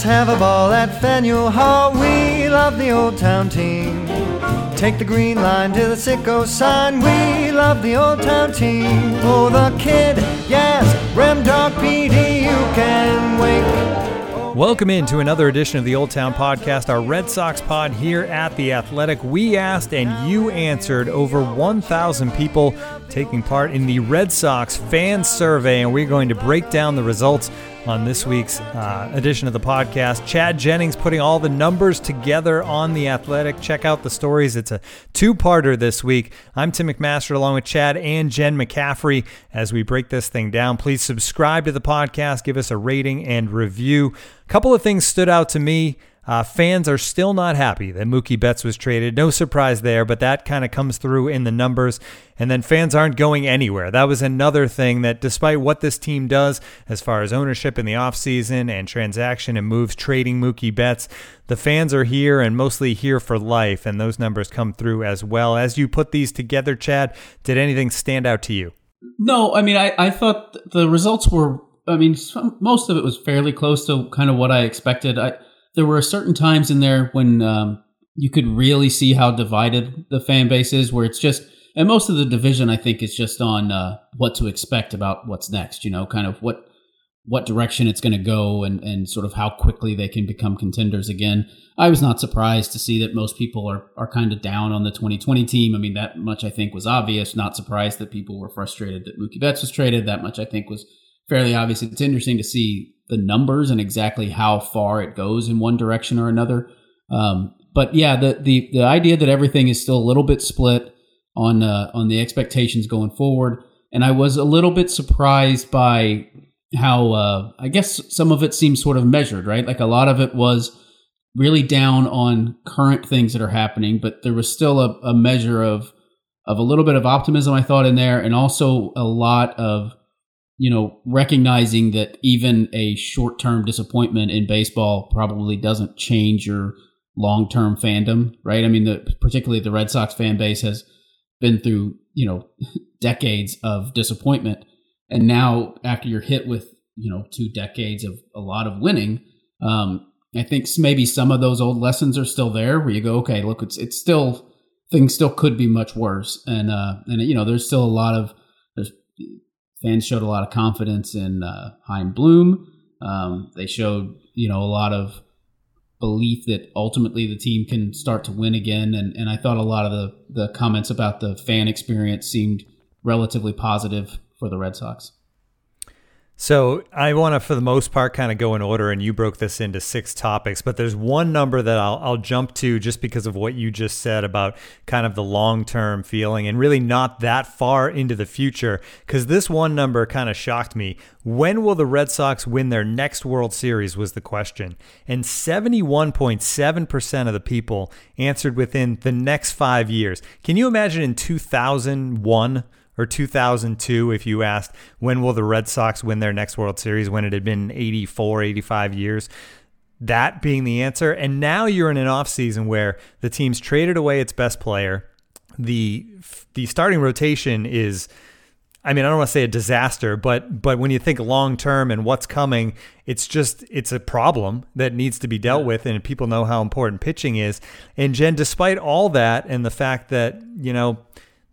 Let's have a ball at Faneuil Hall. We love the Old Town team. Take the green line to the Citgo sign. We love the Old Town team. Oh, the kid, yes, Rem Dog PD, you can wink. Welcome into another edition of the Old Town Podcast, our Red Sox pod here at The Athletic. We asked and you answered over 1,000 people taking part in the Red Sox fan survey, and we're going to break down the results on this week's uh, edition of the podcast. Chad Jennings putting all the numbers together on The Athletic. Check out the stories. It's a two parter this week. I'm Tim McMaster along with Chad and Jen McCaffrey as we break this thing down. Please subscribe to the podcast, give us a rating and review. A couple of things stood out to me. Uh, fans are still not happy that Mookie Betts was traded. No surprise there, but that kind of comes through in the numbers. And then fans aren't going anywhere. That was another thing that, despite what this team does as far as ownership in the offseason and transaction and moves trading Mookie Betts, the fans are here and mostly here for life. And those numbers come through as well. As you put these together, Chad, did anything stand out to you? No, I mean, I, I thought the results were, I mean, some, most of it was fairly close to kind of what I expected. I, there were certain times in there when um, you could really see how divided the fan base is, where it's just, and most of the division, I think, is just on uh, what to expect about what's next. You know, kind of what what direction it's going to go, and and sort of how quickly they can become contenders again. I was not surprised to see that most people are are kind of down on the 2020 team. I mean, that much I think was obvious. Not surprised that people were frustrated that Mookie Betts was traded. That much I think was fairly obvious. It's interesting to see the numbers and exactly how far it goes in one direction or another. Um, but yeah, the, the the idea that everything is still a little bit split on uh, on the expectations going forward, and I was a little bit surprised by how uh, I guess some of it seems sort of measured, right? Like a lot of it was really down on current things that are happening, but there was still a, a measure of of a little bit of optimism I thought in there, and also a lot of you know, recognizing that even a short term disappointment in baseball probably doesn't change your long term fandom, right? I mean, the, particularly the Red Sox fan base has been through, you know, decades of disappointment. And now, after you're hit with, you know, two decades of a lot of winning, um, I think maybe some of those old lessons are still there where you go, okay, look, it's, it's still, things still could be much worse. And, uh, and, you know, there's still a lot of, fans showed a lot of confidence in uh, Chaim Bloom. Um, they showed, you know, a lot of belief that ultimately the team can start to win again. And, and I thought a lot of the, the comments about the fan experience seemed relatively positive for the Red Sox. So I want to, for the most part, kind of go in order, and you broke this into six topics. But there's one number that I'll, I'll jump to just because of what you just said about kind of the long term feeling, and really not that far into the future. Because this one number kind of shocked me. When will the Red Sox win their next World Series? Was the question, and 71.7 percent of the people answered within the next five years. Can you imagine in 2001? Or 2002 if you asked when will the Red Sox win their next World Series when it had been 84, 85 years. That being the answer. And now you're in an offseason where the team's traded away its best player. The the starting rotation is I mean, I don't want to say a disaster, but but when you think long term and what's coming, it's just it's a problem that needs to be dealt with, and people know how important pitching is. And Jen, despite all that, and the fact that you know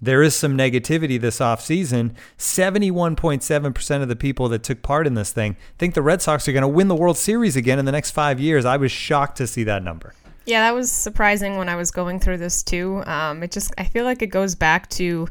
there is some negativity this offseason. 71.7% of the people that took part in this thing think the Red Sox are going to win the World Series again in the next five years. I was shocked to see that number. Yeah, that was surprising when I was going through this too. Um, it just, I feel like it goes back to,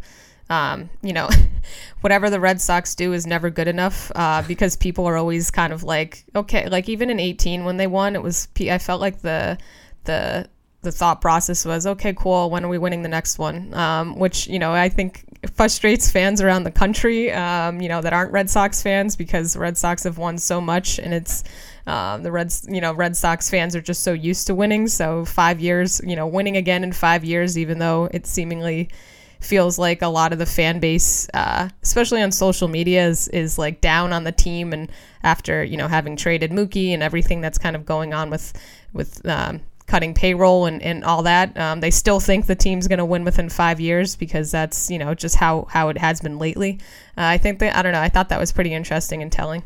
um, you know, whatever the Red Sox do is never good enough uh, because people are always kind of like, okay, like even in 18 when they won, it was, I felt like the, the the thought process was, okay, cool. When are we winning the next one? Um, which you know I think frustrates fans around the country. Um, you know that aren't Red Sox fans because Red Sox have won so much, and it's um, the Reds. You know, Red Sox fans are just so used to winning. So five years, you know, winning again in five years, even though it seemingly feels like a lot of the fan base, uh, especially on social media, is, is like down on the team. And after you know having traded Mookie and everything that's kind of going on with with um, cutting payroll and, and all that. Um, they still think the team's going to win within five years because that's you know just how how it has been lately. Uh, I think that I don't know. I thought that was pretty interesting and telling.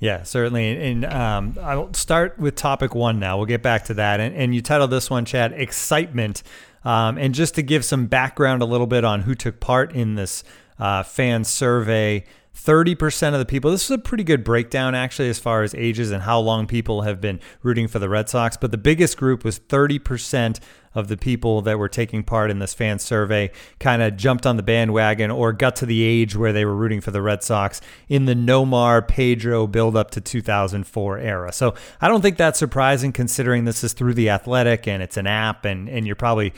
Yeah, certainly. And um, I'll start with topic one now. We'll get back to that. And, and you titled this one, Chad, Excitement. Um, and just to give some background a little bit on who took part in this uh, fan survey, 30% of the people, this is a pretty good breakdown actually as far as ages and how long people have been rooting for the Red Sox. But the biggest group was 30% of the people that were taking part in this fan survey kind of jumped on the bandwagon or got to the age where they were rooting for the Red Sox in the Nomar Pedro build up to 2004 era. So I don't think that's surprising considering this is through the athletic and it's an app and, and you're probably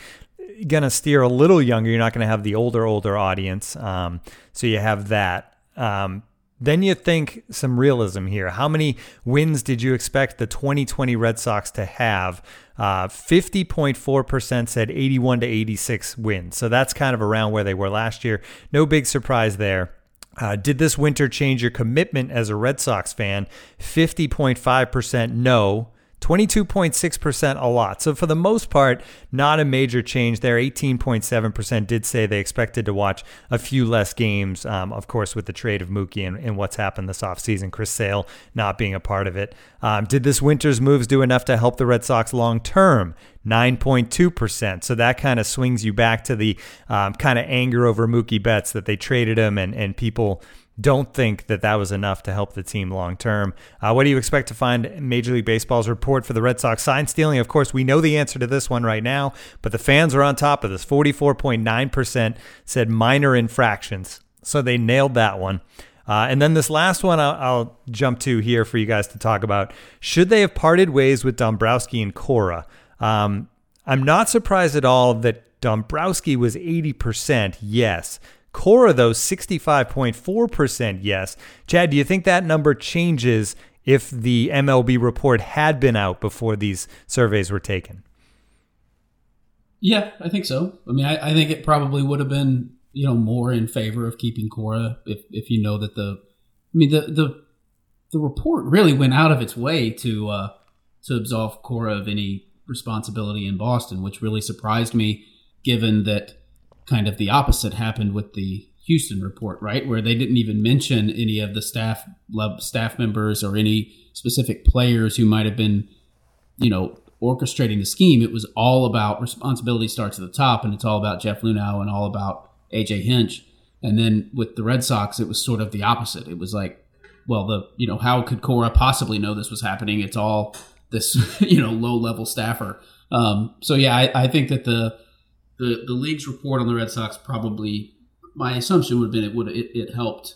going to steer a little younger. You're not going to have the older, older audience. Um, so you have that. Um, then you think some realism here. How many wins did you expect the 2020 Red Sox to have? Uh, 50.4% said 81 to 86 wins. So that's kind of around where they were last year. No big surprise there. Uh, did this winter change your commitment as a Red Sox fan? 50.5% no. 22.6% a lot. So for the most part, not a major change there. 18.7% did say they expected to watch a few less games, um, of course, with the trade of Mookie and, and, what's happened this offseason, Chris Sale not being a part of it. Um, did this winter's moves do enough to help the Red Sox long term? 9.2%. So that kind of swings you back to the um, kind of anger over Mookie Betts that they traded him and, and people – don't think that that was enough to help the team long term. Uh, what do you expect to find Major League Baseball's report for the Red Sox sign stealing? Of course, we know the answer to this one right now, but the fans are on top of this. 44.9% said minor infractions. So they nailed that one. Uh, and then this last one I'll, I'll, jump to here for you guys to talk about. Should they have parted ways with Dombrowski and Cora? Um, I'm not surprised at all that Dombrowski was 80% yes. Cora, though, 65.4% yes. Chad, do you think that number changes if the MLB report had been out before these surveys were taken? Yeah, I think so. I mean, I, I think it probably would have been, you know, more in favor of keeping Cora if, if you know that the, I mean, the, the, the report really went out of its way to, uh, to absolve Cora of any responsibility in Boston, which really surprised me given that kind of the opposite happened with the Houston report, right, where they didn't even mention any of the staff staff members or any specific players who might have been, you know, orchestrating the scheme. It was all about responsibility starts at the top, and it's all about Jeff Luhnow and all about AJ Hinch. And then with the Red Sox, it was sort of the opposite. It was like, well, the you know, how could Cora possibly know this was happening? It's all this you know low level staffer. Um, so yeah, I, I think that the the the league's report on the Red Sox probably my assumption would have been it would it, it helped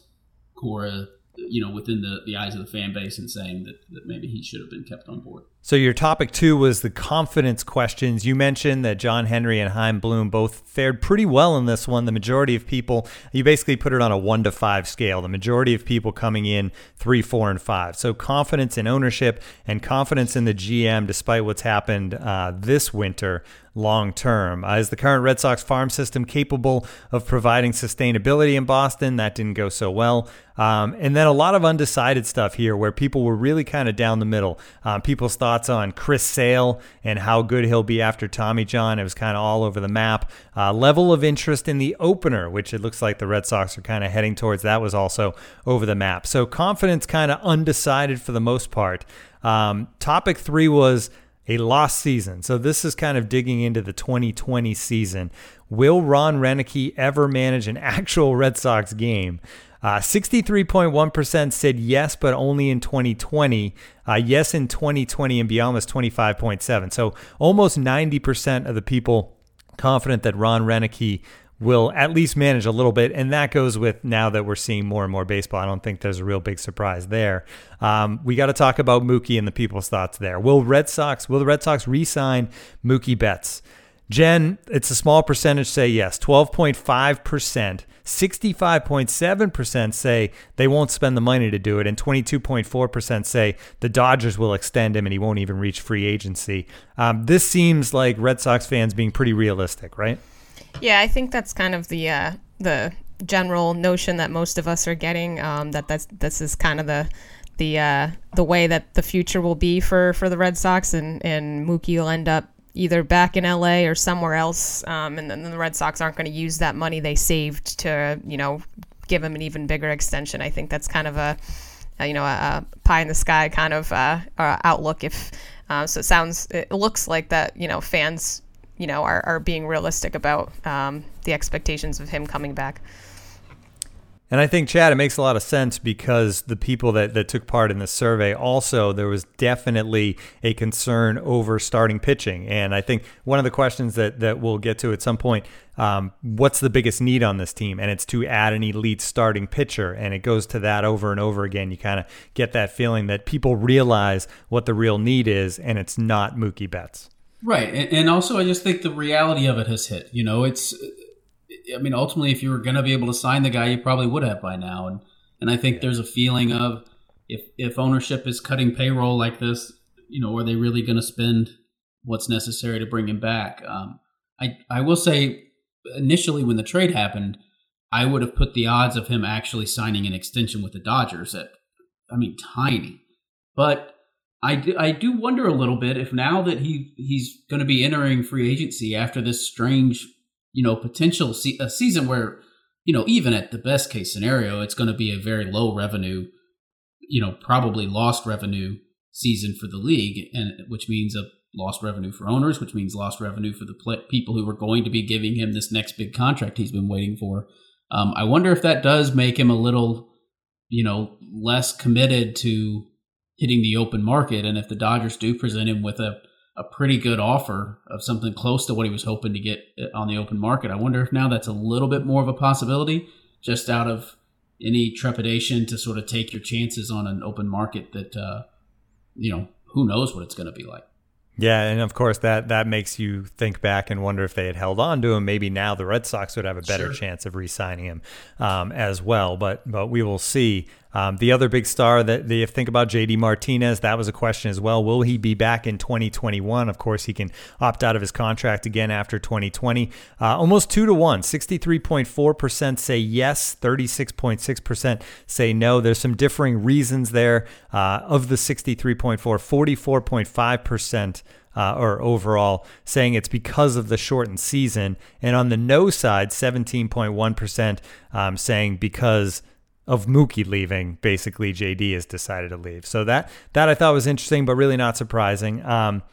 Cora you know within the, the eyes of the fan base and saying that, that maybe he should have been kept on board. So your topic two was the confidence questions. You mentioned that John Henry and Chaim Bloom both fared pretty well in this one. The majority of people, you basically put it on a one to five scale. The majority of people coming in three, four, and five. So confidence in ownership and confidence in the GM, despite what's happened uh, this winter long term. Uh, is the current Red Sox farm system capable of providing sustainability in Boston? That didn't go so well. Um, and then a lot of undecided stuff here where people were really kind of down the middle. Um, people's thoughts on Chris Sale and how good he'll be after Tommy John. It was kind of all over the map. Uh, level of interest in the opener, which it looks like the Red Sox are kind of heading towards, that was also over the map. So confidence kind of undecided for the most part. Um, topic three was a lost season. So this is kind of digging into the 2020 season. Will Ron Roenicke ever manage an actual Red Sox game? Uh, 63.1% said yes, but only in 2020. Uh, yes, in 2020 and beyond was 25.7. So almost 90% of the people confident that Ron Roenicke will at least manage a little bit. And that goes with now that we're seeing more and more baseball. I don't think there's a real big surprise there. Um, we got to talk about Mookie and the people's thoughts there. Will Red Sox, will the Red Sox re-sign Mookie Betts? Jen, it's a small percentage say yes, 12.5%. 65.7% say they won't spend the money to do it, and 22.4% say the Dodgers will extend him and he won't even reach free agency. Um, this seems like Red Sox fans being pretty realistic, right? Yeah, I think that's kind of the uh, the general notion that most of us are getting. Um, that that's this is kind of the the uh, the way that the future will be for for the Red Sox, and and Mookie will end up either back in LA or somewhere else, um, and then the Red Sox aren't going to use that money they saved to you know give him an even bigger extension. I think that's kind of a uh, you know a, a, pie in the sky kind of uh, uh outlook. If uh, so, it sounds it looks like that you know fans you know are, are being realistic about um, the expectations of him coming back. And I think, Chad, it makes a lot of sense because the people that, that took part in the survey also, there was definitely a concern over starting pitching. And I think one of the questions that, that we'll get to at some point um, what's the biggest need on this team? And it's to add an elite starting pitcher. And it goes to that over and over again. You kind of get that feeling that people realize what the real need is, and it's not Mookie Betts. Right. And also, I just think the reality of it has hit. You know, it's I mean, ultimately, if you were going to be able to sign the guy, you probably would have by now. And and I think yeah. there's a feeling of if if ownership is cutting payroll like this, you know, are they really going to spend what's necessary to bring him back? Um, I I will say initially when the trade happened, I would have put the odds of him actually signing an extension with the Dodgers at, I mean, tiny. But I do, I do wonder a little bit if now that he he's going to be entering free agency after this strange you know, potential se- a season where, you know, even at the best case scenario, it's going to be a very low revenue, you know, probably lost revenue season for the league, and which means a lost revenue for owners, which means lost revenue for the people who are going to be giving him this next big contract he's been waiting for. Um, I wonder if that does make him a little, you know, less committed to hitting the open market, and if the Dodgers do present him with a a pretty good offer of something close to what he was hoping to get uh, on the open market. I wonder if now that's a little bit more of a possibility, just out of any trepidation to sort of take your chances on an open market that, uh, you know, who knows what it's going to be like. Yeah, and of course that that makes you think back and wonder if they had held on to him, maybe now the Red Sox would have a better sure. chance of re-signing him um, as well. But but we will see. Um, the other big star that they think about JD Martinez, that was a question as well. Will he be back in 2021? Of course, he can opt out of his contract again after 2020. Uh, almost two to one, 63.4% say yes, 36.6% say no. There's some differing reasons there. Uh, of the 63.4, 44.5% uh, or overall, saying it's because of the shortened season. And on the no side, 17.1% um, saying because of Mookie leaving, basically JD has decided to leave. So that that I thought was interesting, but really not surprising. Um,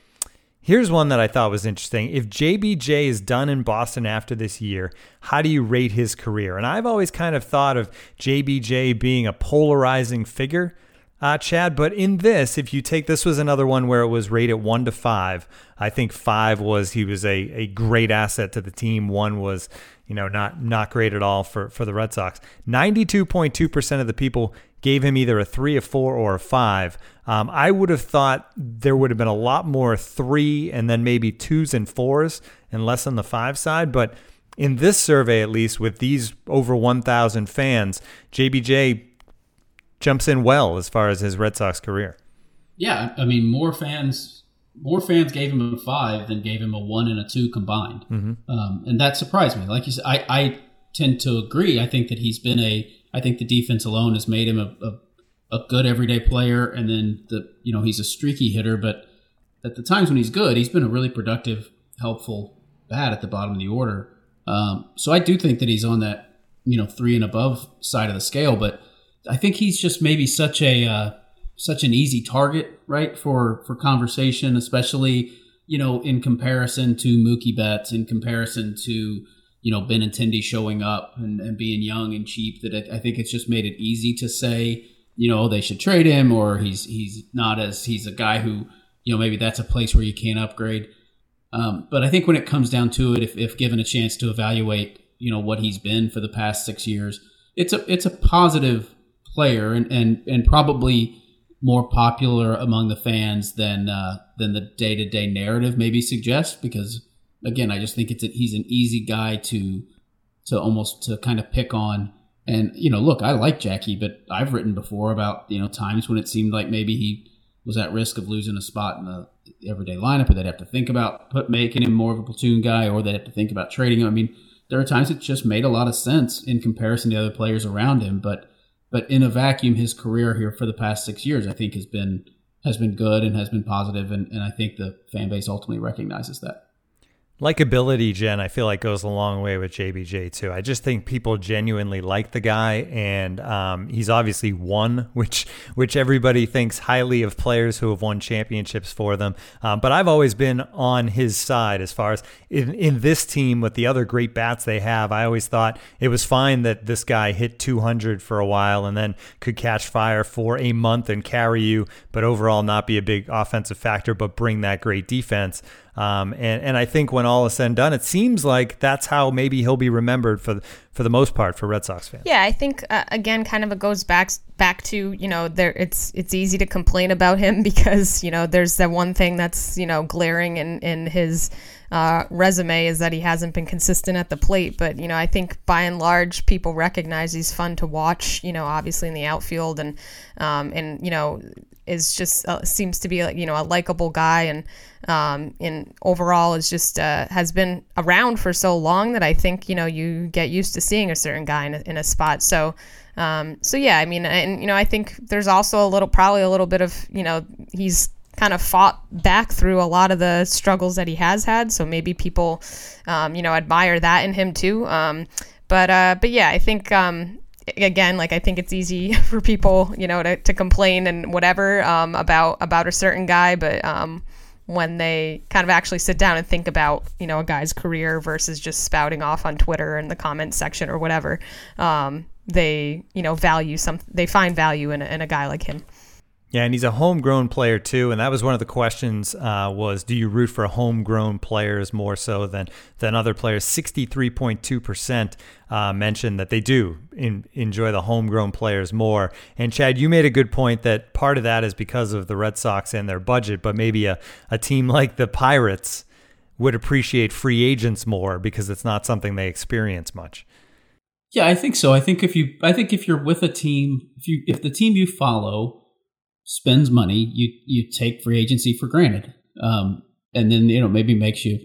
here's one that I thought was interesting. If JBJ is done in Boston after this year, how do you rate his career? And I've always kind of thought of JBJ being a polarizing figure uh, Chad. But in this, if you take this was another one where it was rated one to five. I think five was he was a, a great asset to the team. One was, you know, not not great at all for, for the Red Sox. Ninety two point two percent of the people gave him either a three, a four, or a five. Um, I would have thought there would have been a lot more three and then maybe twos and fours and less on the five side. But in this survey, at least with these over 1,000 fans, JBJ jumps in well as far as his Red Sox career. Yeah, I mean, more fans more fans gave him a five than gave him a one and a two combined, mm-hmm. um, and that surprised me. Like you said, I, I tend to agree. I think that he's been a. I think the defense alone has made him a, a, a good everyday player, and then the you know he's a streaky hitter, but at the times when he's good, he's been a really productive, helpful bat at the bottom of the order. Um, so I do think that he's on that you know three and above side of the scale, but I think he's just maybe such a uh, such an easy target, right, for for conversation, especially you know in comparison to Mookie Betts, in comparison to you know Benintendi showing up and, and being young and cheap. That it, I think it's just made it easy to say you know they should trade him, or he's he's not as he's a guy who you know maybe that's a place where you can't upgrade. Um, but I think when it comes down to it, if, if given a chance to evaluate, you know what he's been for the past six years, it's a it's a positive player and, and, and probably more popular among the fans than uh, than the day to day narrative maybe suggests. Because again, I just think it's a, he's an easy guy to to almost to kind of pick on. And you know, look, I like Jackie, but I've written before about you know times when it seemed like maybe he was at risk of losing a spot in the everyday lineup, or they'd have to think about put making him more of a platoon guy, or they'd have to think about trading him. I mean, there are times it just made a lot of sense in comparison to other players around him, but but in a vacuum, his career here for the past six years, I think, has been has been good and has been positive, and, and I think the fan base ultimately recognizes that. Likability, Jen, I feel like goes a long way with JBJ too. I just think people genuinely like the guy, and um, he's obviously won, which which everybody thinks highly of players who have won championships for them. Um, but I've always been on his side as far as in, in this team with the other great bats they have. I always thought it was fine that this guy hit 200 for a while and then could catch fire for a month and carry you, but overall not be a big offensive factor, but bring that great defense. Um, and and I think when all is said and done, it seems like that's how maybe he'll be remembered for for the most part for Red Sox fans. Yeah, I think uh, again, kind of it goes back back to you know there it's it's easy to complain about him because you know there's that one thing that's you know glaring in in his uh, resume is that he hasn't been consistent at the plate. But you know, I think by and large, people recognize he's fun to watch. You know, obviously in the outfield and um, and you know is just uh, seems to be like you know a likable guy and um, and overall is just uh, has been around for so long that I think you know you get used to seeing a certain guy in a, in a spot. So um, so yeah, I mean, and you know, I think there's also a little probably a little bit of you know he's kind of fought back through a lot of the struggles that he has had. So maybe people um, you know admire that in him too. Um, but uh, but yeah, I think um, again, like I think it's easy for people, you know, to, to complain and whatever um, about about a certain guy, but um, when they kind of actually sit down and think about, you know, a guy's career versus just spouting off on Twitter in the comment section or whatever, um, they, you know, value some, they find value in in a guy like him. Yeah, and he's a homegrown player too, and that was one of the questions. Uh, was do you root for homegrown players more so than than other players? Sixty three point two percent uh, mentioned that they do in, enjoy the homegrown players more. And Chad, you made a good point that part of that is because of the Red Sox and their budget, but maybe a, a team like the Pirates would appreciate free agents more because it's not something they experience much. Yeah, I think so. I think if you, I think if you're with a team, if you, if the team you follow spends money, you you take free agency for granted, um, and then you know maybe makes you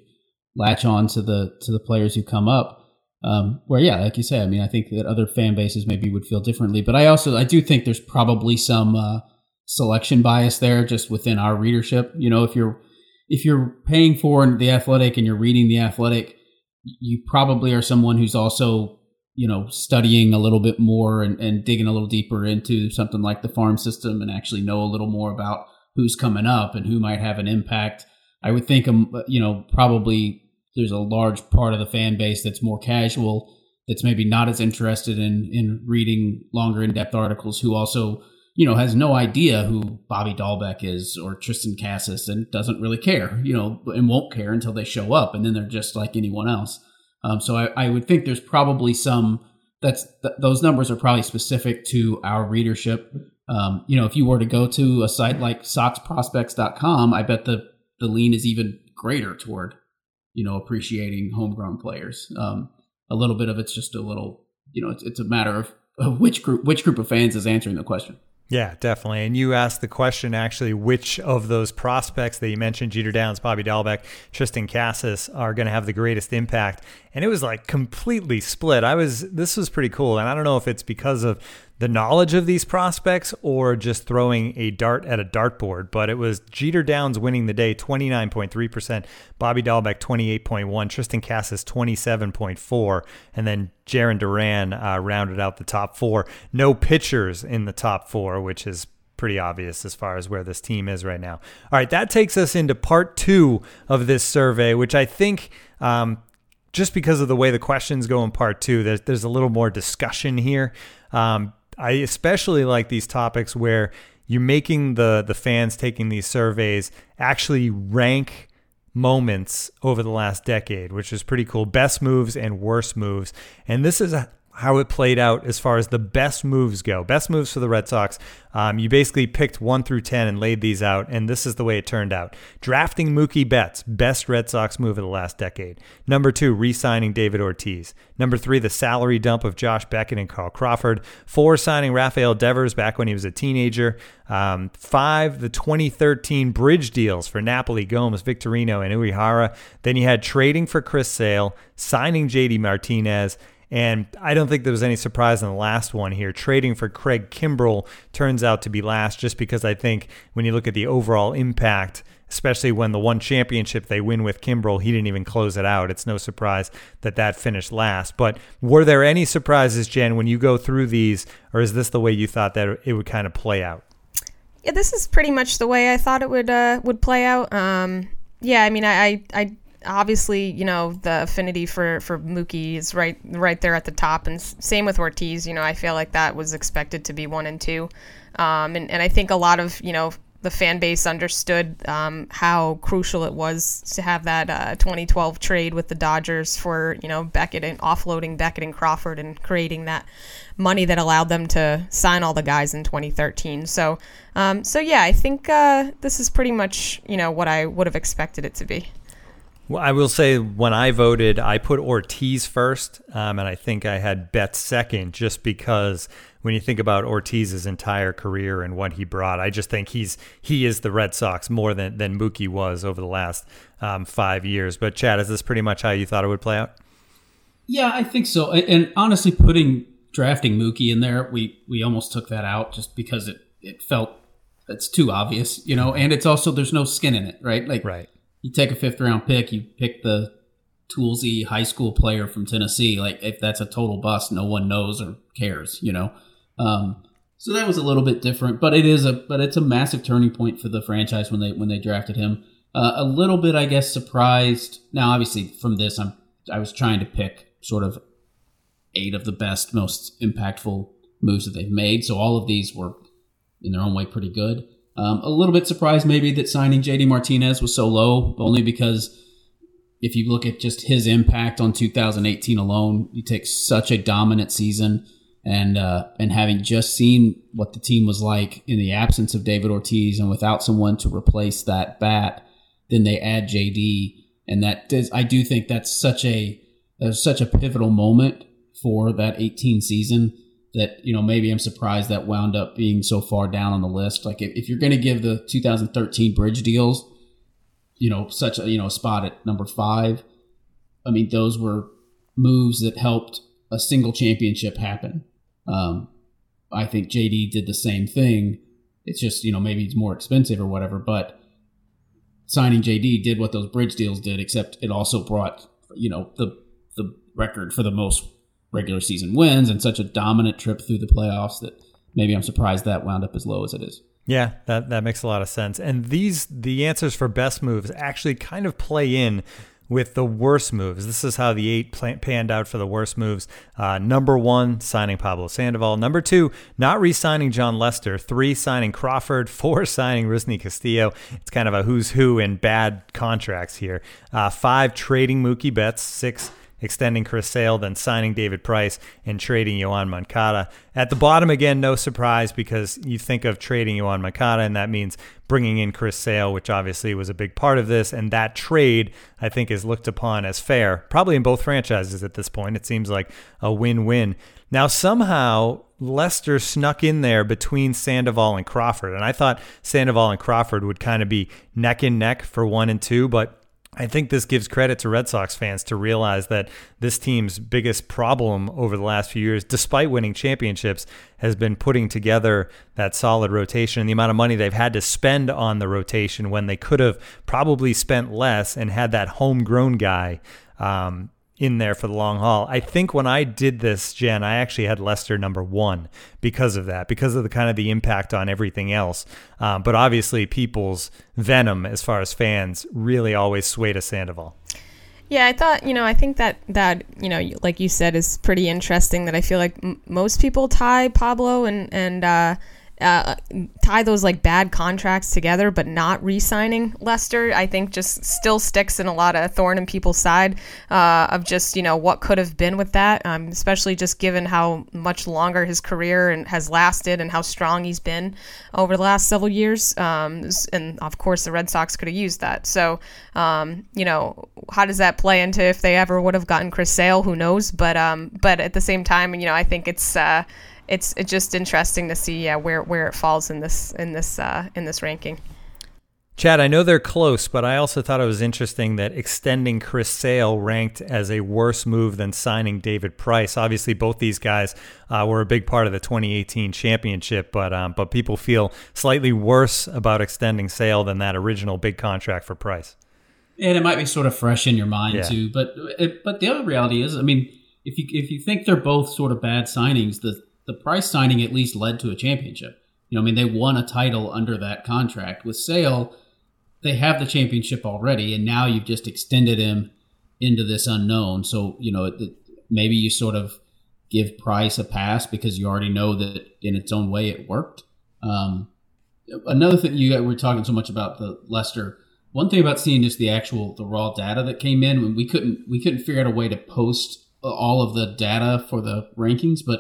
latch on to the to the players who come up. Um, where yeah, like you say, I mean, I think that other fan bases maybe would feel differently, but I also I do think there's probably some uh, selection bias there just within our readership. You know, if you're if you're paying for the athletic and you're reading the athletic, you probably are someone who's also you know, studying a little bit more and, and digging a little deeper into something like the farm system and actually know a little more about who's coming up and who might have an impact. I would think, um, you know, probably there's a large part of the fan base that's more casual, that's maybe not as interested in in reading longer in depth articles, who also, you know, has no idea who Bobby Dalbec is or Triston Casas and doesn't really care, you know, and won't care until they show up, and then they're just like anyone else. Um, so I, I, would think there's probably some that's th- those numbers are probably specific to our readership. Um, you know, if you were to go to a site like SoxProspects.com, I bet the the lean is even greater toward you know appreciating homegrown players. Um, a little bit of it's just a little you know it's, it's a matter of, of which group which group of fans is answering the question. Yeah, definitely. And you asked the question actually, which of those prospects that you mentioned, Jeter Downs, Bobby Dalbec, Triston Casas, are going to have the greatest impact? And it was like completely split. I was, this was pretty cool. And I don't know if it's because of the knowledge of these prospects or just throwing a dart at a dartboard. But it was Jeter Downs winning the day 29.3%, Bobby Dalbec 28.1, Triston Casas 27.4, and then Jarren Duran uh, rounded out the top four. No pitchers in the top four, which is pretty obvious as far as where this team is right now. All right, that takes us into part two of this survey, which I think. Um, just because of the way the questions go in part two, there's, there's a little more discussion here. Um, I especially like these topics where you're making the the fans taking these surveys actually rank moments over the last decade, which is pretty cool. Best moves and worst moves. And this is a, how it played out as far as the best moves go. Best moves for the Red Sox. Um, you basically picked one through 10 and laid these out, and this is the way it turned out. Drafting Mookie Betts, best Red Sox move of the last decade. Number two, re signing David Ortiz. Number three, the salary dump of Josh Beckett and Carl Crawford. Four, signing Rafael Devers back when he was a teenager. Um, five, the 2013 bridge deals for Napoli, Gomes, Victorino, and Uehara. Then you had trading for Chris Sale, signing JD Martinez, and I don't think there was any surprise in the last one here. Trading for Craig Kimbrel turns out to be last just because I think when you look at the overall impact, especially when the one championship they win with Kimbrel, he didn't even close it out. It's no surprise that that finished last. But were there any surprises, Jen, when you go through these, or is this the way you thought that it would kind of play out? Yeah, this is pretty much the way I thought it would uh, would play out. Um, yeah, I mean, I, I, I obviously, you know, the affinity for for Mookie is right right there at the top, and same with Ortiz. You know, I feel like that was expected to be one and two, um, and and I think a lot of you know the fan base understood um, how crucial it was to have that uh, 2012 trade with the Dodgers for you know Beckett and offloading Beckett and Crawford and creating that money that allowed them to sign all the guys in 2013. So, um, so yeah, I think uh, this is pretty much you know what I would have expected it to be. Well, I will say when I voted, I put Ortiz first, um, and I think I had Betts second, just because when you think about Ortiz's entire career and what he brought, I just think he's he is the Red Sox more than than Mookie was over the last um, five years. But Chad, is this pretty much how you thought it would play out? Yeah, I think so. And honestly, putting drafting Mookie in there, we we almost took that out just because it it felt it's too obvious, you know. And it's also there's no skin in it, right? Like right you take a fifth round pick, you pick the toolsy high school player from Tennessee. Like if that's a total bust, no one knows or cares, you know. Um, so that was a little bit different, but it is a but it's a massive turning point for the franchise when they when they drafted him. Uh, a little bit, I guess, surprised. Now, obviously, from this, I'm I was trying to pick sort of eight of the best, most impactful moves that they've made. So all of these were in their own way pretty good. Um, a little bit surprised maybe that signing JD Martinez was so low, only because if you look at just his impact on 2018 alone, he takes such a dominant season, and uh, and having just seen what the team was like in the absence of David Ortiz and without someone to replace that bat, then they add JD, and that does, I do think that's such a that's such a pivotal moment for that 18 season that you know maybe I'm surprised that wound up being so far down on the list. Like if, if you're going to give the 2013 bridge deals, you know, such a you know spot at number five, I mean those were moves that helped a single championship happen. Um, I think JD did the same thing. It's just you know maybe it's more expensive or whatever, but signing JD did what those bridge deals did, except it also brought you know the the record for the most regular season wins and such a dominant trip through the playoffs that maybe I'm surprised that wound up as low as it is. Yeah, that that makes a lot of sense. And these the answers for best moves actually kind of play in with the worst moves. This is how the eight panned out for the worst moves. Uh, number one, signing Pablo Sandoval. Number two, not re-signing Jon Lester. Three, signing Crawford. Four, signing Rusney Castillo. It's kind of a who's who in bad contracts here. Uh, five, trading Mookie Betts. Six, extending Chris Sale, then signing David Price and trading Yoan Moncada. At the bottom, again, no surprise because you think of trading Yoan Moncada, and that means bringing in Chris Sale, which obviously was a big part of this. And that trade, I think, is looked upon as fair, probably in both franchises at this point. It seems like a win win. Now, somehow, Lester snuck in there between Sandoval and Crawford. And I thought Sandoval and Crawford would kind of be neck and neck for one and two, but I think this gives credit to Red Sox fans to realize that this team's biggest problem over the last few years, despite winning championships, has been putting together that solid rotation and the amount of money they've had to spend on the rotation when they could have probably spent less and had that homegrown guy um, in there for the long haul. I think when I did this, Jen, I actually had Lester number one because of that, because of the kind of the impact on everything else. Um, but obviously, people's venom as far as fans really always sway to Sandoval. Yeah, I thought, you know, I think that that, you know, like you said is pretty interesting that I feel like m- most people tie Pablo and and uh uh, tie those like bad contracts together, but not re-signing Lester, I think just still sticks in a lot of thorn in people's side uh, of just you know what could have been with that, um, especially just given how much longer his career and has lasted and how strong he's been over the last several years. Um, and of course, the Red Sox could have used that. So um, you know, how does that play into if they ever would have gotten Chris Sale? Who knows? But um, but at the same time, you know, I think it's. Uh, it's it's just interesting to see yeah where where it falls in this in this uh, in this ranking. Chad, I know they're close, but I also thought it was interesting that extending Chris Sale ranked as a worse move than signing David Price. Obviously, both these guys uh, were a big part of the 2018 championship, but um, but people feel slightly worse about extending Sale than that original big contract for Price. And it might be sort of fresh in your mind Yeah. too. But it, but the other reality is, I mean, if you if you think they're both sort of bad signings, the the Price signing at least led to a championship. You know, I mean, they won a title under that contract. With Sale, they have the championship already, and now you've just extended him into this unknown. So you know, it, it- maybe you sort of give Price a pass because you already know that in its own way it worked. Um, another thing you we're talking so much about the Lester. One thing about seeing just the actual the raw data that came in, when we couldn't we couldn't figure out a way to post all of the data for the rankings, but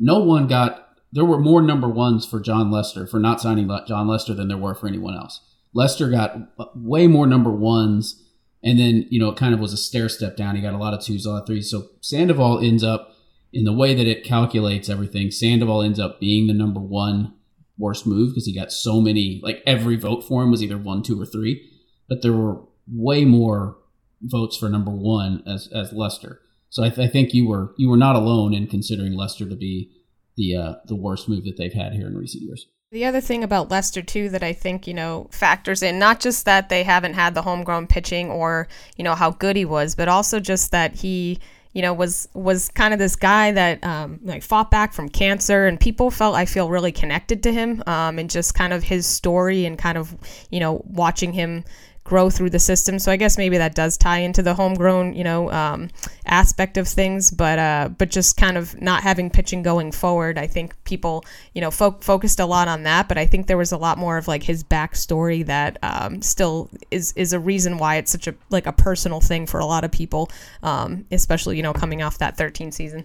no one got. There were more number ones for Jon Lester for not signing Jon Lester than there were for anyone else. Lester got way more number ones, and then you know it kind of was a stair step down. He got a lot of twos, a lot of threes. So Sandoval ends up in the way that it calculates everything. Sandoval ends up being the number one worst move because he got so many. Like every vote for him was either one, two, or three, but there were way more votes for number one as as Lester. So I, th- I think you were you were not alone in considering Lester to be the uh, the worst move that they've had here in recent years. The other thing about Lester too that I think you know factors in not just that they haven't had the homegrown pitching or you know how good he was, but also just that he you know was was kind of this guy that um, like fought back from cancer and people felt I feel really connected to him um, and just kind of his story and kind of you know watching him grow through the system. So I guess maybe that does tie into the homegrown, you know, um, aspect of things. But uh, but just kind of not having pitching going forward, I think people, you know, fo- focused a lot on that. But I think there was a lot more of like his backstory that um, still is is a reason why it's such a like a personal thing for a lot of people, um, especially you know coming off that 13 season.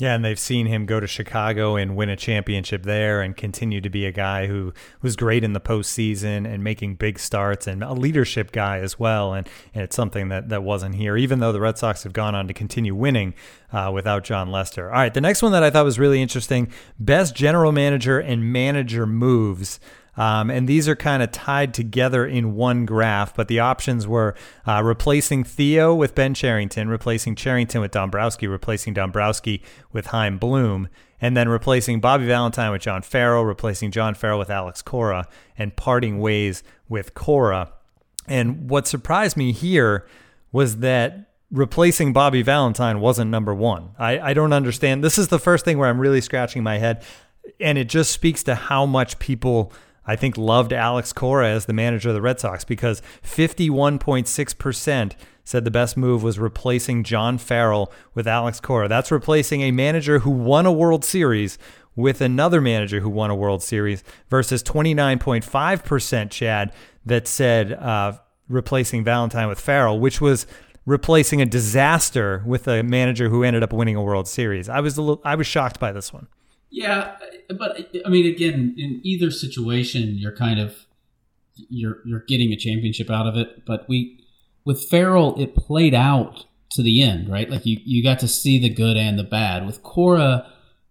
Yeah, and they've seen him go to Chicago and win a championship there and continue to be a guy who was great in the postseason and making big starts and a leadership guy as well. And, and it's something that, that wasn't here, even though the Red Sox have gone on to continue winning uh, without Jon Lester. All right, the next one that I thought was really interesting best general manager and manager moves. Um, and these are kind of tied together in one graph, but the options were uh, replacing Theo with Ben Cherington, replacing Cherington with Dombrowski, replacing Dombrowski with Chaim Bloom, and then replacing Bobby Valentine with John Farrell, replacing John Farrell with Alex Cora, and parting ways with Cora. And what surprised me here was that replacing Bobby Valentine wasn't number one. I, I don't understand. This is the first thing where I'm really scratching my head. And it just speaks to how much people, I think, loved Alex Cora as the manager of the Red Sox because 51.6% said the best move was replacing John Farrell with Alex Cora. That's replacing a manager who won a World Series with another manager who won a World Series versus 29.5% Chad that said uh, replacing Valentine with Farrell, which was replacing a disaster with a manager who ended up winning a World Series. I was a little, I was shocked by this one. Yeah, but I mean, again, in either situation, you're kind of you're you're getting a championship out of it. But we with Farrell, it played out to the end, right? Like you you got to see the good and the bad. With Cora,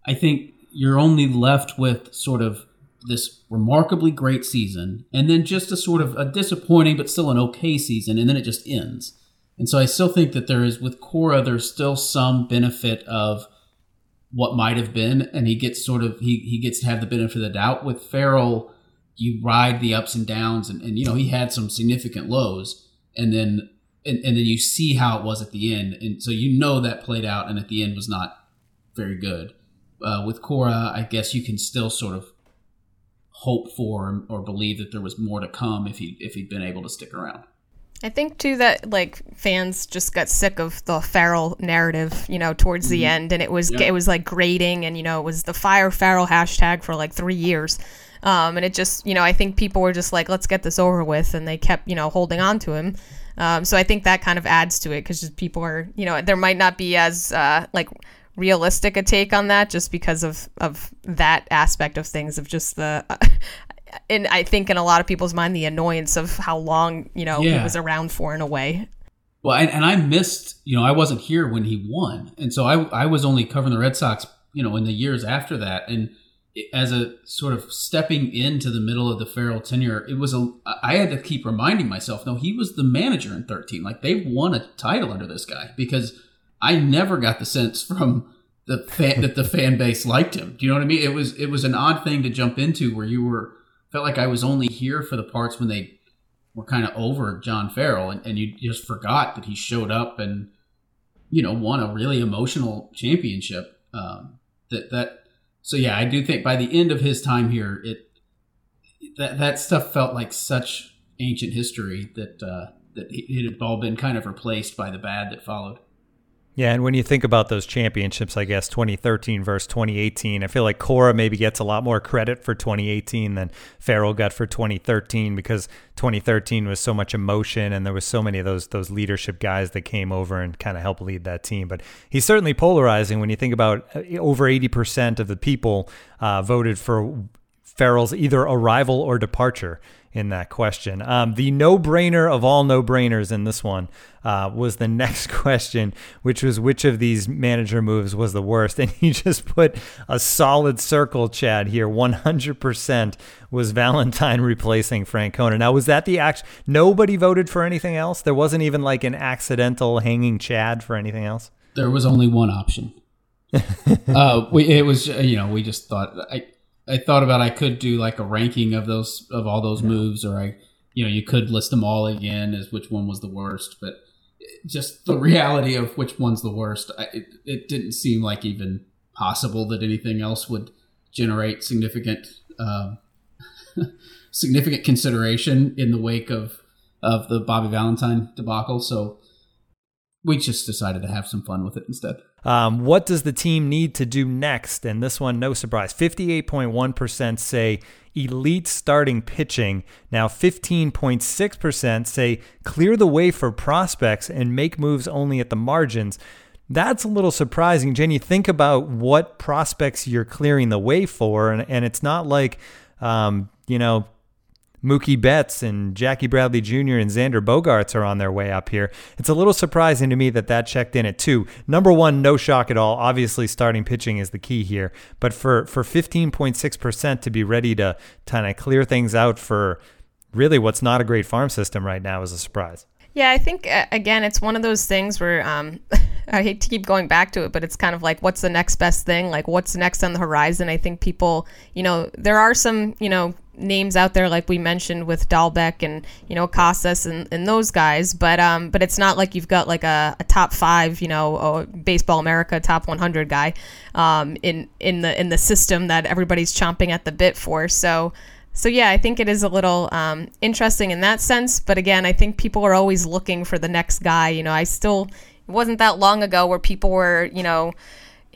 I think you're only left with sort of this remarkably great season, and then just a sort of a disappointing but still an okay season, and then it just ends. And so I still think that there is with Cora, there's still some benefit of what might have been, and he gets sort of he he gets to have the benefit of the doubt. With Farrell, you ride the ups and downs, and, and you know he had some significant lows, and then and, and then you see how it was at the end, and so you know that played out, and at the end was not very good. Uh, with Cora, I guess you can still sort of hope for or believe that there was more to come if he if he'd been able to stick around. I think too that like fans just got sick of the Farrell narrative, you know, towards the end, and it was Yeah. it was like grating, and you know, it was the fire Farrell hashtag for like three years, um, and it just you know I think people were just like let's get this over with, and they kept you know holding on to him, um, so I think that kind of adds to it because just people are you know there might not be as uh, like realistic a take on that just because of of that aspect of things of just the. and I think in a lot of people's mind, the annoyance of how long you know he was around for in a way. Well, and, and I missed, you know, I wasn't here when he won, and so I I was only covering the Red Sox, you know, in the years after that, and as a sort of stepping into the middle of the Farrell tenure, it was a. I had to keep reminding myself, no, he was the manager in 13. Like they won a title under this guy because I never got the sense from the fan that the fan base liked him. Do you know what I mean? It was it was an odd thing to jump into where you were felt like I was only here for the parts when they were kind of over John Farrell, and, and you just forgot that he showed up and you know won a really emotional championship. Um, that that so yeah, I do think by the end of his time here, it that that stuff felt like such ancient history that uh, that it had all been kind of replaced by the bad that followed. Yeah, and when you think about those championships, I guess 2013 versus 2018, I feel like Cora maybe gets a lot more credit for 2018 than Farrell got for 2013 because 2013 was so much emotion and there was so many of those those leadership guys that came over and kind of helped lead that team. But he's certainly polarizing when you think about uh, over 80% of the people uh, voted for Farrell's either arrival or departure in that question. Um, the no brainer of all no brainers in this one uh, was the next question, which was which of these manager moves was the worst. And he just put a solid circle, Chad, here. 100% was Valentine replacing Francona. Now, was that the act? Nobody voted for anything else? There wasn't even like an accidental hanging Chad for anything else? There was only one option. uh, we, it was, you know, we just thought, I, I thought about I could do like a ranking of those of all those moves, or I, you know, you could list them all again as which one was the worst. But just the reality of which one's the worst, I, it, it didn't seem like even possible that anything else would generate significant um, significant consideration in the wake of of the Bobby Valentine debacle. So we just decided to have some fun with it instead. Um, what does the team need to do next? And this one, no surprise. 58.1% say elite starting pitching. Now, 15.6% say clear the way for prospects and make moves only at the margins. That's a little surprising, Jenny. Think about what prospects you're clearing the way for, and, and it's not like, um, you know, Mookie Betts and Jackie Bradley Jr. and Xander Bogaerts are on their way up here. It's a little surprising to me that that checked in at two. Number one, no shock at all. Obviously, starting pitching is the key here. But for for 15.6% to be ready to kind of clear things out for really what's not a great farm system right now is a surprise. Yeah, I think again, it's one of those things where um, I hate to keep going back to it, but it's kind of like, what's the next best thing? Like, what's next on the horizon? I think people, you know, there are some, you know, names out there like we mentioned with Dalbec and you know Casas and, and those guys, but um, but it's not like you've got like a, a top five, you know, Baseball America top 100 guy um, in in the in the system that everybody's chomping at the bit for. So so yeah, I think it is a little um, interesting in that sense. But again, I think people are always looking for the next guy. You know, I still it wasn't that long ago where people were you know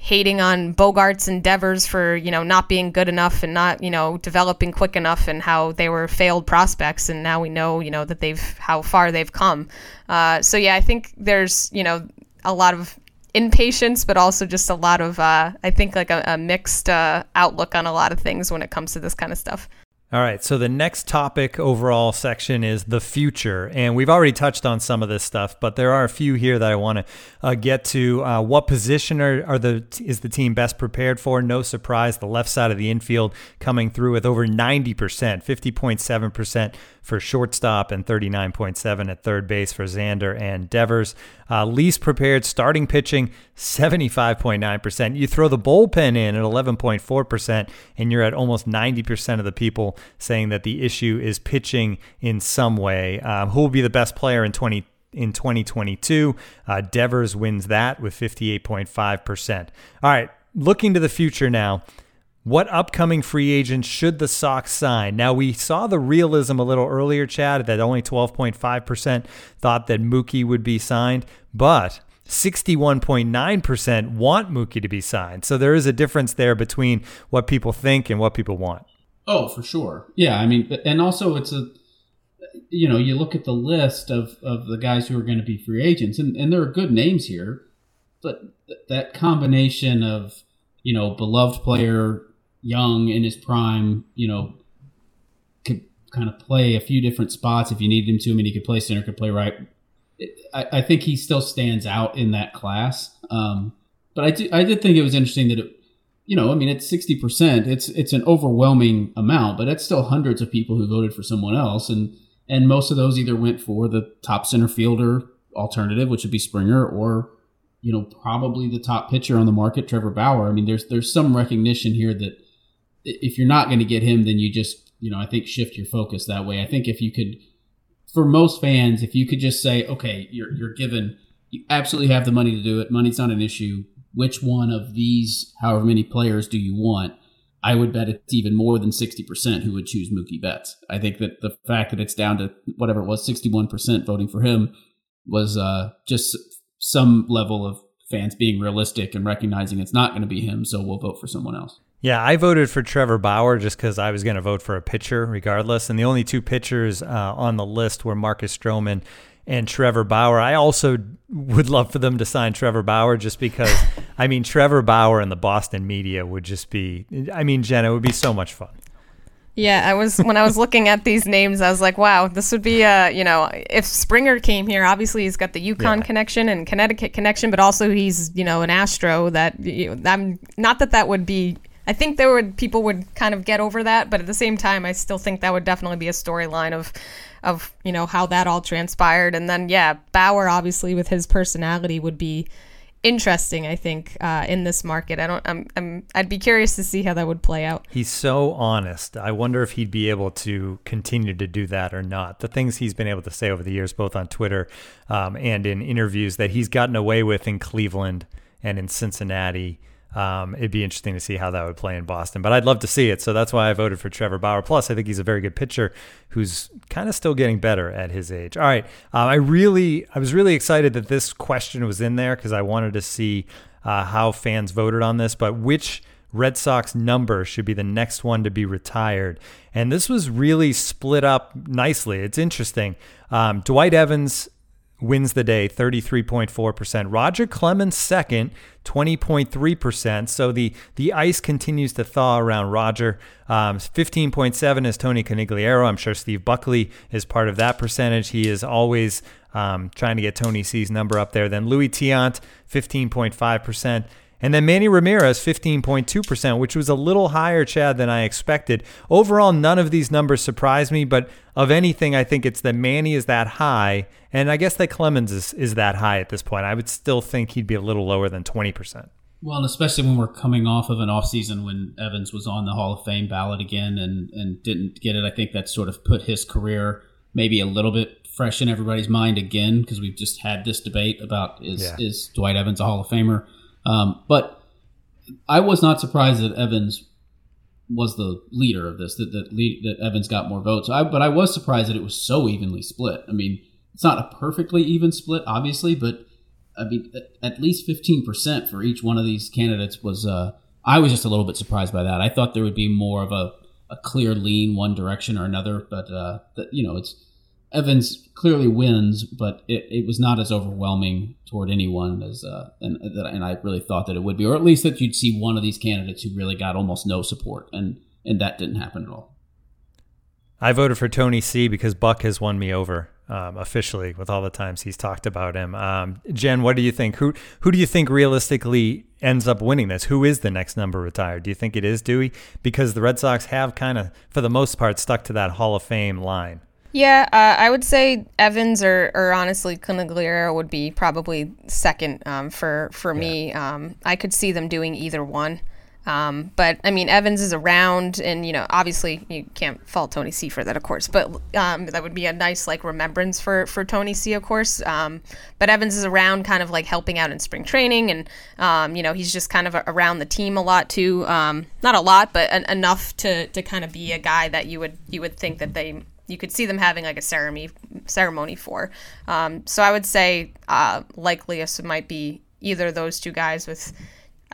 hating on Bogaerts and Devers for you know not being good enough and not you know developing quick enough and how they were failed prospects and now we know you know that they've how far they've come. Uh, so yeah, I think there's you know a lot of impatience, but also just a lot of uh, I think like a, a mixed uh, outlook on a lot of things when it comes to this kind of stuff. All right, so the next topic overall section is the future. And we've already touched on some of this stuff, but there are a few here that I want to uh, get to. Uh, what position are, are the is the team best prepared for? No surprise, the left side of the infield coming through with over 90%, 50.7% for shortstop and 39.7 at third base for Xander and Devers. Uh, least prepared starting pitching, 75.9%. You throw the bullpen in at 11.4%, and you're at almost 90% of the people saying that the issue is pitching in some way. Um, who will be the best player in 20? in 2022. Uh, Devers wins that with 58.5%. All right, looking to the future now. What upcoming free agents should the Sox sign? Now, we saw the realism a little earlier, Chad, that only 12.5% thought that Mookie would be signed, but 61.9% want Mookie to be signed. So there is a difference there between what people think and what people want. Oh, for sure. Yeah, I mean, and also it's a, you know, you look at the list of, of the guys who are going to be free agents, and, and there are good names here, but that combination of, you know, beloved player young in his prime, you know, could kind of play a few different spots if you needed him to. I mean, he could play center, could play right. I, I think he still stands out in that class. Um, but I did, I did think it was interesting that it, you know, I mean, it's sixty percent. It's it's an overwhelming amount, but it's still hundreds of people who voted for someone else, and and most of those either went for the top center fielder alternative, which would be Springer, or you know, probably the top pitcher on the market, Trevor Bauer. I mean, there's there's some recognition here that if you're not going to get him, then you just you know, I think shift your focus that way. I think if you could, for most fans, if you could just say, okay, you're you're given, you absolutely have the money to do it. Money's not an issue which one of these, however many players, do you want? I would bet it's even more than 60% who would choose Mookie Betts. I think that the fact that it's down to whatever it was, 61% voting for him was uh, just some level of fans being realistic and recognizing it's not going to be him, so we'll vote for someone else. Yeah, I voted for Trevor Bauer just because I was going to vote for a pitcher regardless. And the only two pitchers uh, on the list were Marcus Stroman and Trevor Bauer. I also would love for them to sign Trevor Bauer just because, I mean, Trevor Bauer and the Boston media would just be, I mean, Jenna, it would be so much fun. Yeah, I was when I was looking at these names, I was like, wow, this would be a, you know, if Springer came here, obviously he's got the UConn yeah. connection and Connecticut connection, but also he's, you know, an Astro that you know, I'm not that that would be I think there would people would kind of get over that, but at the same time, I still think that would definitely be a storyline of of you know how that all transpired. And then yeah, Bauer obviously with his personality would be interesting. I think uh, in this market, I don't. I'm, I'm. I'd be curious to see how that would play out. He's so honest. I wonder if he'd be able to continue to do that or not. The things he's been able to say over the years, both on Twitter um, and in interviews, that he's gotten away with in Cleveland and in Cincinnati um, it'd be interesting to see how that would play in Boston, but I'd love to see it. So that's why I voted for Trevor Bauer. Plus, I think he's a very good pitcher who's kind of still getting better at his age. All right, um, I really, I was really excited that this question was in there because I wanted to see uh, how fans voted on this. But which Red Sox number should be the next one to be retired? And this was really split up nicely. It's interesting. Um, Dwight Evans wins the day 33.4%. Roger Clemens second, 20.3%. So the the ice continues to thaw around Roger. Um, 15.7 is Tony Conigliaro. I'm sure Steve Buckley is part of that percentage. He is always um, trying to get Tony C's number up there. Then Luis Tiant, 15.5%. And then Manny Ramirez, 15.2%, which was a little higher, Chad, than I expected. Overall, none of these numbers surprise me, but of anything, I think it's that Manny is that high. And I guess that Clemens is, is that high at this point. I would still think he'd be a little lower than 20%. Well, and especially when we're coming off of an offseason when Evans was on the Hall of Fame ballot again and, and didn't get it, I think that sort of put his career maybe a little bit fresh in everybody's mind again because we've just had this debate about is, yeah. is Dwight Evans a Hall of Famer? Um, but I was not surprised that Evans was the leader of this. That that, lead, that Evans got more votes. I, but I was surprised that it was so evenly split. I mean, it's not a perfectly even split, obviously, but I mean, at, least fifteen percent for each one of these candidates was. Uh, I was just a little bit surprised by that. I thought there would be more of a, a clear lean one direction or another, but uh, that, you know, it's Evans clearly wins, but it, it was not as overwhelming toward anyone as uh, and and I really thought that it would be, or at least that you'd see one of these candidates who really got almost no support, and and that didn't happen at all. I voted for Tony C because Buck has won me over um, officially with all the times he's talked about him. Um, Jen, what do you think? Who who do you think realistically ends up winning this? Who is the next number retired? Do you think it is Dewey? Because the Red Sox have kind of, for the most part, stuck to that Hall of Fame line. Yeah, uh, I would say Evans or, or honestly Conigliaro would be probably second um, for for yeah. me. Um, I could see them doing either one. Um, but I mean, Evans is around, and you know, obviously you can't fault Tony C for that, of course. But um, that would be a nice like remembrance for for Tony C, of course. Um, but Evans is around, kind of like helping out in spring training, and um, you know, he's just kind of around the team a lot too. Um, not a lot, but en- enough to to kind of be a guy that you would you would think that they you could see them having like a ceremony ceremony for. Um, so I would say uh, likeliest might be either those two guys with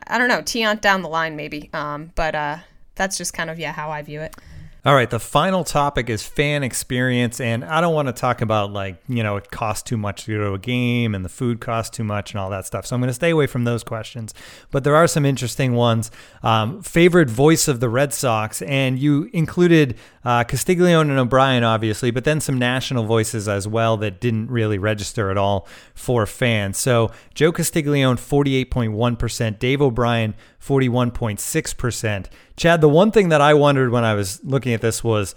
I don't know Tiant down the line maybe, um, but uh, that's just kind of yeah how I view it. All right, the final topic is fan experience. And I don't want to talk about, like, you know, it costs too much to go to a game and the food costs too much and all that stuff. So I'm going to stay away from those questions. But there are some interesting ones. Um, favorite voice of the Red Sox. And you included uh, Castiglione and O'Brien, obviously, but then some national voices as well that didn't really register at all for fans. So Joe Castiglione, 48.1%, Dave O'Brien, 41.6%. Chad, the one thing that I wondered when I was looking at this was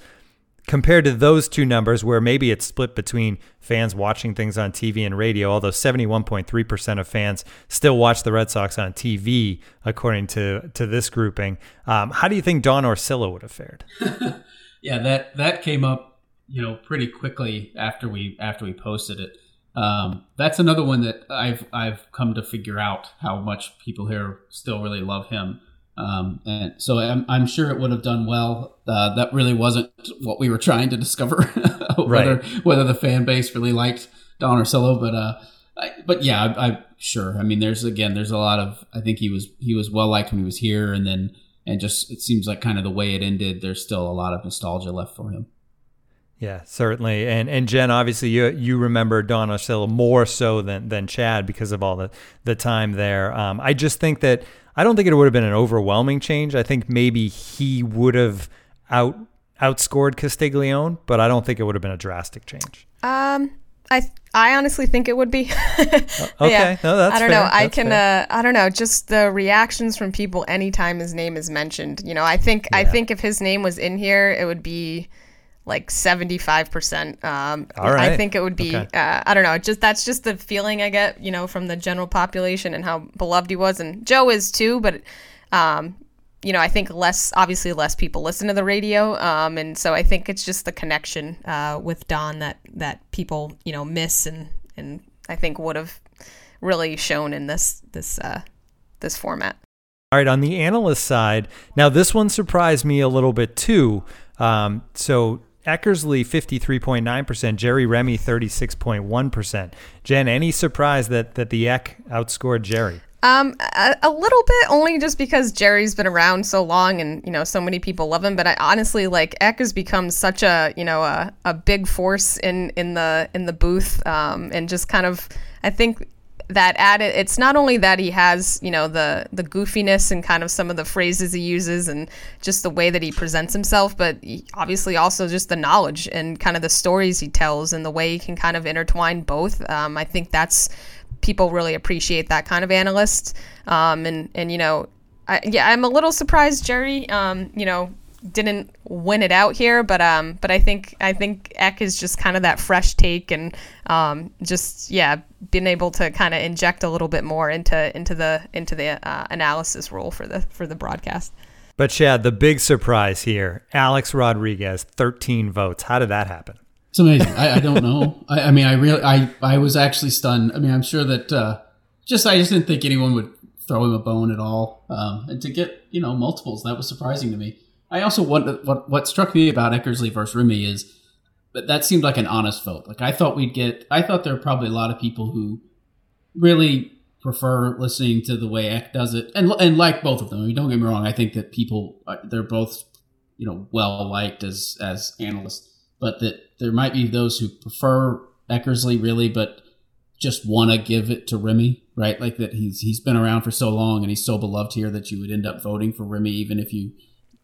compared to those two numbers, where maybe it's split between fans watching things on TV and radio, although 71.3% of fans still watch the Red Sox on TV, according to, to this grouping. Um, how do you think Don Orsillo would have fared? yeah, that, that came up, you know, pretty quickly after we after we posted it. Um, that's another one that I've I've come to figure out how much people here still really love him. Um, and so I'm, I'm sure it would have done well. Uh, that really wasn't what we were trying to discover whether right. whether the fan base really liked Don Orsillo, but uh, I, but yeah, I, I sure. I mean, there's again, there's a lot of. I think he was he was well liked when he was here, and then and just it seems like kind of the way it ended. There's still a lot of nostalgia left for him. Yeah, certainly. And and Jen, obviously you you remember Don Orsillo more so than than Chad because of all the the time there. Um, I just think that I don't think it would have been an overwhelming change. I think maybe he would have out outscored Castiglione, but I don't think it would have been a drastic change. Um, I I honestly think it would be. okay, yeah. no, that's I don't fair. know. I can uh, I don't know. Just the reactions from people anytime his name is mentioned. You know, I think yeah. I think if his name was in here, it would be like 75%. Um, All right. I think it would be, okay. uh, I don't know, just that's just the feeling I get, you know, from the general population and how beloved he was. And Joe is too, but, um, you know, I think less, obviously less people listen to the radio. Um, and so I think it's just the connection uh, with Don that, that people, you know, miss and, and I think would have really shown in this, this, uh, this format. All right, on the analyst side, now this one surprised me a little bit too. Um, so Eckersley 53.9%, Jerry Remy 36.1%. Jen, any surprise that that the Eck outscored Jerry? Um, a, a, little bit, only just because Jerry's been around so long, and you know, so many people love him. But I honestly like Eck has become such a you know a, a big force in in the in the booth, um, and just kind of I think that added it's not only that he has you know the the goofiness and kind of some of the phrases he uses and just the way that he presents himself but obviously also just the knowledge and kind of the stories he tells and the way he can kind of intertwine both. Um, i think that's people really appreciate that kind of analyst. Um, and and you know I, yeah i'm a little surprised jerry um, you know didn't win it out here, but um, but I think I think Eck is just kind of that fresh take and um, just yeah, being able to kind of inject a little bit more into into the into the uh, analysis role for the for the broadcast. But Chad, the big surprise here: Alex Rodriguez, thirteen votes. How did that happen? It's amazing. I, I don't know. I, I, mean, I really, I, I was actually stunned. I mean, I'm sure that uh, just I just didn't think anyone would throw him a bone at all. Um, and to get you know multiples, that was surprising to me. I also wonder what what struck me about Eckersley versus Remy is that that seemed like an honest vote. Like I thought we'd get. I thought there are probably a lot of people who really prefer listening to the way Eck does it, and and like both of them. I mean, don't get me wrong. I think that people uh, they're both you know well liked as as analysts, but that there might be those who prefer Eckersley really, but just want to give it to Remy, right? Like that he's he's been around for so long and he's so beloved here that you would end up voting for Remy even if you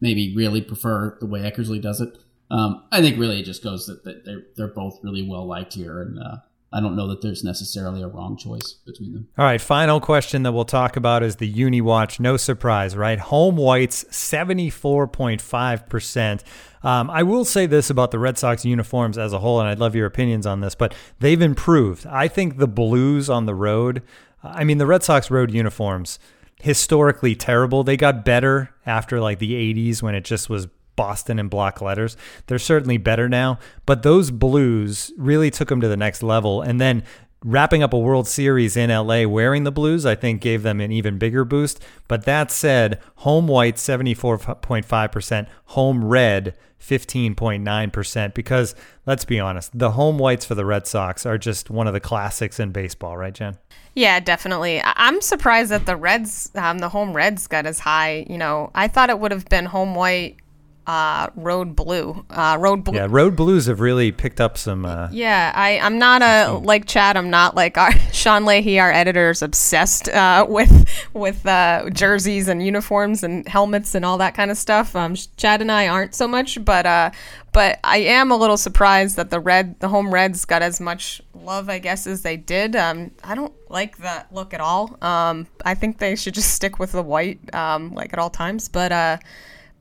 maybe really prefer the way Eckersley does it. Um, I think really it just goes that, they're they're both really well liked here, and uh, I don't know that there's necessarily a wrong choice between them. All right, final question that we'll talk about is the Uni Watch. No surprise, right? Home whites, 74.5%. Um, I will say this about the Red Sox uniforms as a whole, and I'd love your opinions on this, but they've improved. I think the blues on the road, I mean, the Red Sox road uniforms historically terrible. They got better after like the 80s when it just was Boston in block letters. They're certainly better now, but those Blues really took them to the next level. And then wrapping up a World Series in LA wearing the Blues, I think gave them an even bigger boost. But that said, home white 74.5%, home red 15.9%. Because let's be honest, the home whites for the Red Sox are just one of the classics in baseball, right, Jen? Yeah, definitely. I'm surprised that the Reds, um, the home Reds, got as high. You know, I thought it would have been home white uh, road blue. Uh, road blue. Yeah, road blues have really picked up some. Uh, Yeah, I, I'm not a like Chad. I'm not like our Sean Leahy, our editor, is obsessed uh, with with uh, jerseys and uniforms and helmets and all that kind of stuff. Um, Chad and I aren't so much, but uh, but I am a little surprised that the red, the home Reds, got as much love, I guess, as they did. Um, I don't like that look at all. Um, I think they should just stick with the white, um, like at all times. But uh,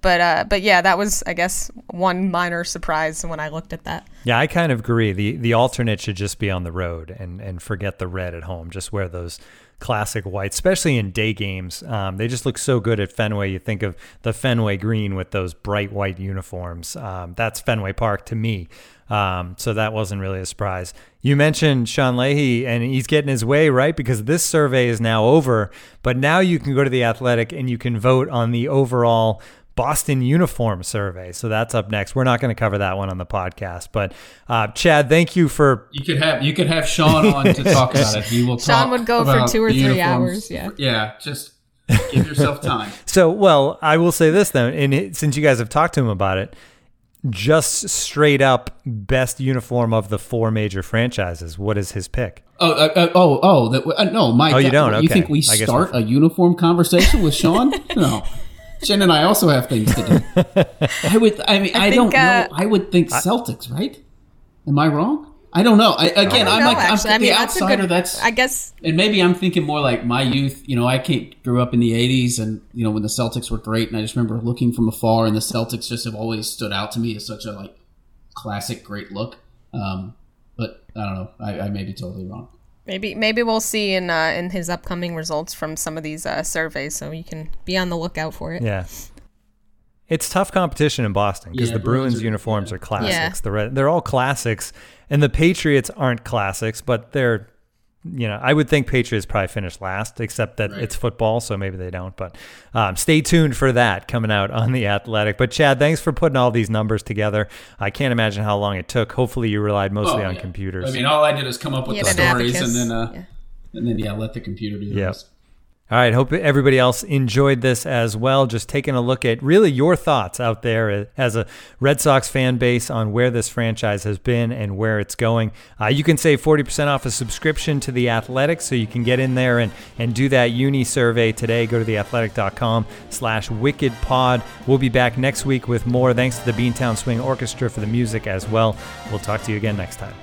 but uh, but yeah, that was I guess one minor surprise when I looked at that. Yeah, I kind of agree. the The alternate should just be on the road and and forget the red at home. Just wear those classic whites, especially in day games. Um, they just look so good at Fenway. You think of the Fenway green with those bright white uniforms. Um, that's Fenway Park to me. Um, so that wasn't really a surprise. You mentioned Sean Leahy, and he's getting his way, right? Because this survey is now over, but now you can go to the Athletic and you can vote on the overall Boston uniform survey. So that's up next. We're not going to cover that one on the podcast, but uh, Chad, thank you for. You could have you could have Sean on to talk about it. He will. Sean talk would go for two or three uniforms. hours, yeah. yeah. Just give yourself time. So, well, I will say this then, and it, since you guys have talked to him about it, just straight up best uniform of the four major franchises. What is his pick? Oh, uh, uh, oh, oh! That, uh, no, my. Oh, you don't? You think we start a uniform conversation with Sean? no. Jen and I also have things to do. I would. I mean, I, think, don't uh, know. I would think Celtics, right? Am I wrong? I don't know. I, again, I'm No, like I'm I mean the that's outsider. good. that's I guess and maybe I'm thinking more like my youth. You know, I came, grew up in the '80s, and you know when the Celtics were great, and I just remember looking from afar, and the Celtics just have always stood out to me as such a like classic, great look. Um, but I don't know. I, I may be totally wrong. Maybe maybe we'll see in uh, in his upcoming results from some of these uh, surveys, so you can be on the lookout for it. Yeah. It's tough competition in Boston because Yeah, the Bruins, Bruins are- uniforms are classics. Yeah. The Red, they're all classics, and the Patriots aren't classics, but they're, you know, I would think Patriots probably finish last, except that it's football, so maybe they don't. But um, stay tuned for that coming out on the Athletic. But Chad, thanks for putting all these numbers together. I can't imagine how long it took. Hopefully, you relied mostly Oh, on yeah. computers. I mean, all I did is come up with You the an stories, abacus. and then uh, Yeah. and then yeah, let the computer do the Yep. rest. All right. Hope everybody else enjoyed this as well. Just taking a look at really your thoughts out there as a Red Sox fan base on where this franchise has been and where it's going. Uh, you can save 40% off a subscription to The Athletic, so you can get in there and, and do that uni survey today. Go to theathletic.com slash wickedpod. We'll be back next week with more. Thanks to the Beantown Swing Orchestra for the music as well. We'll talk to you again next time.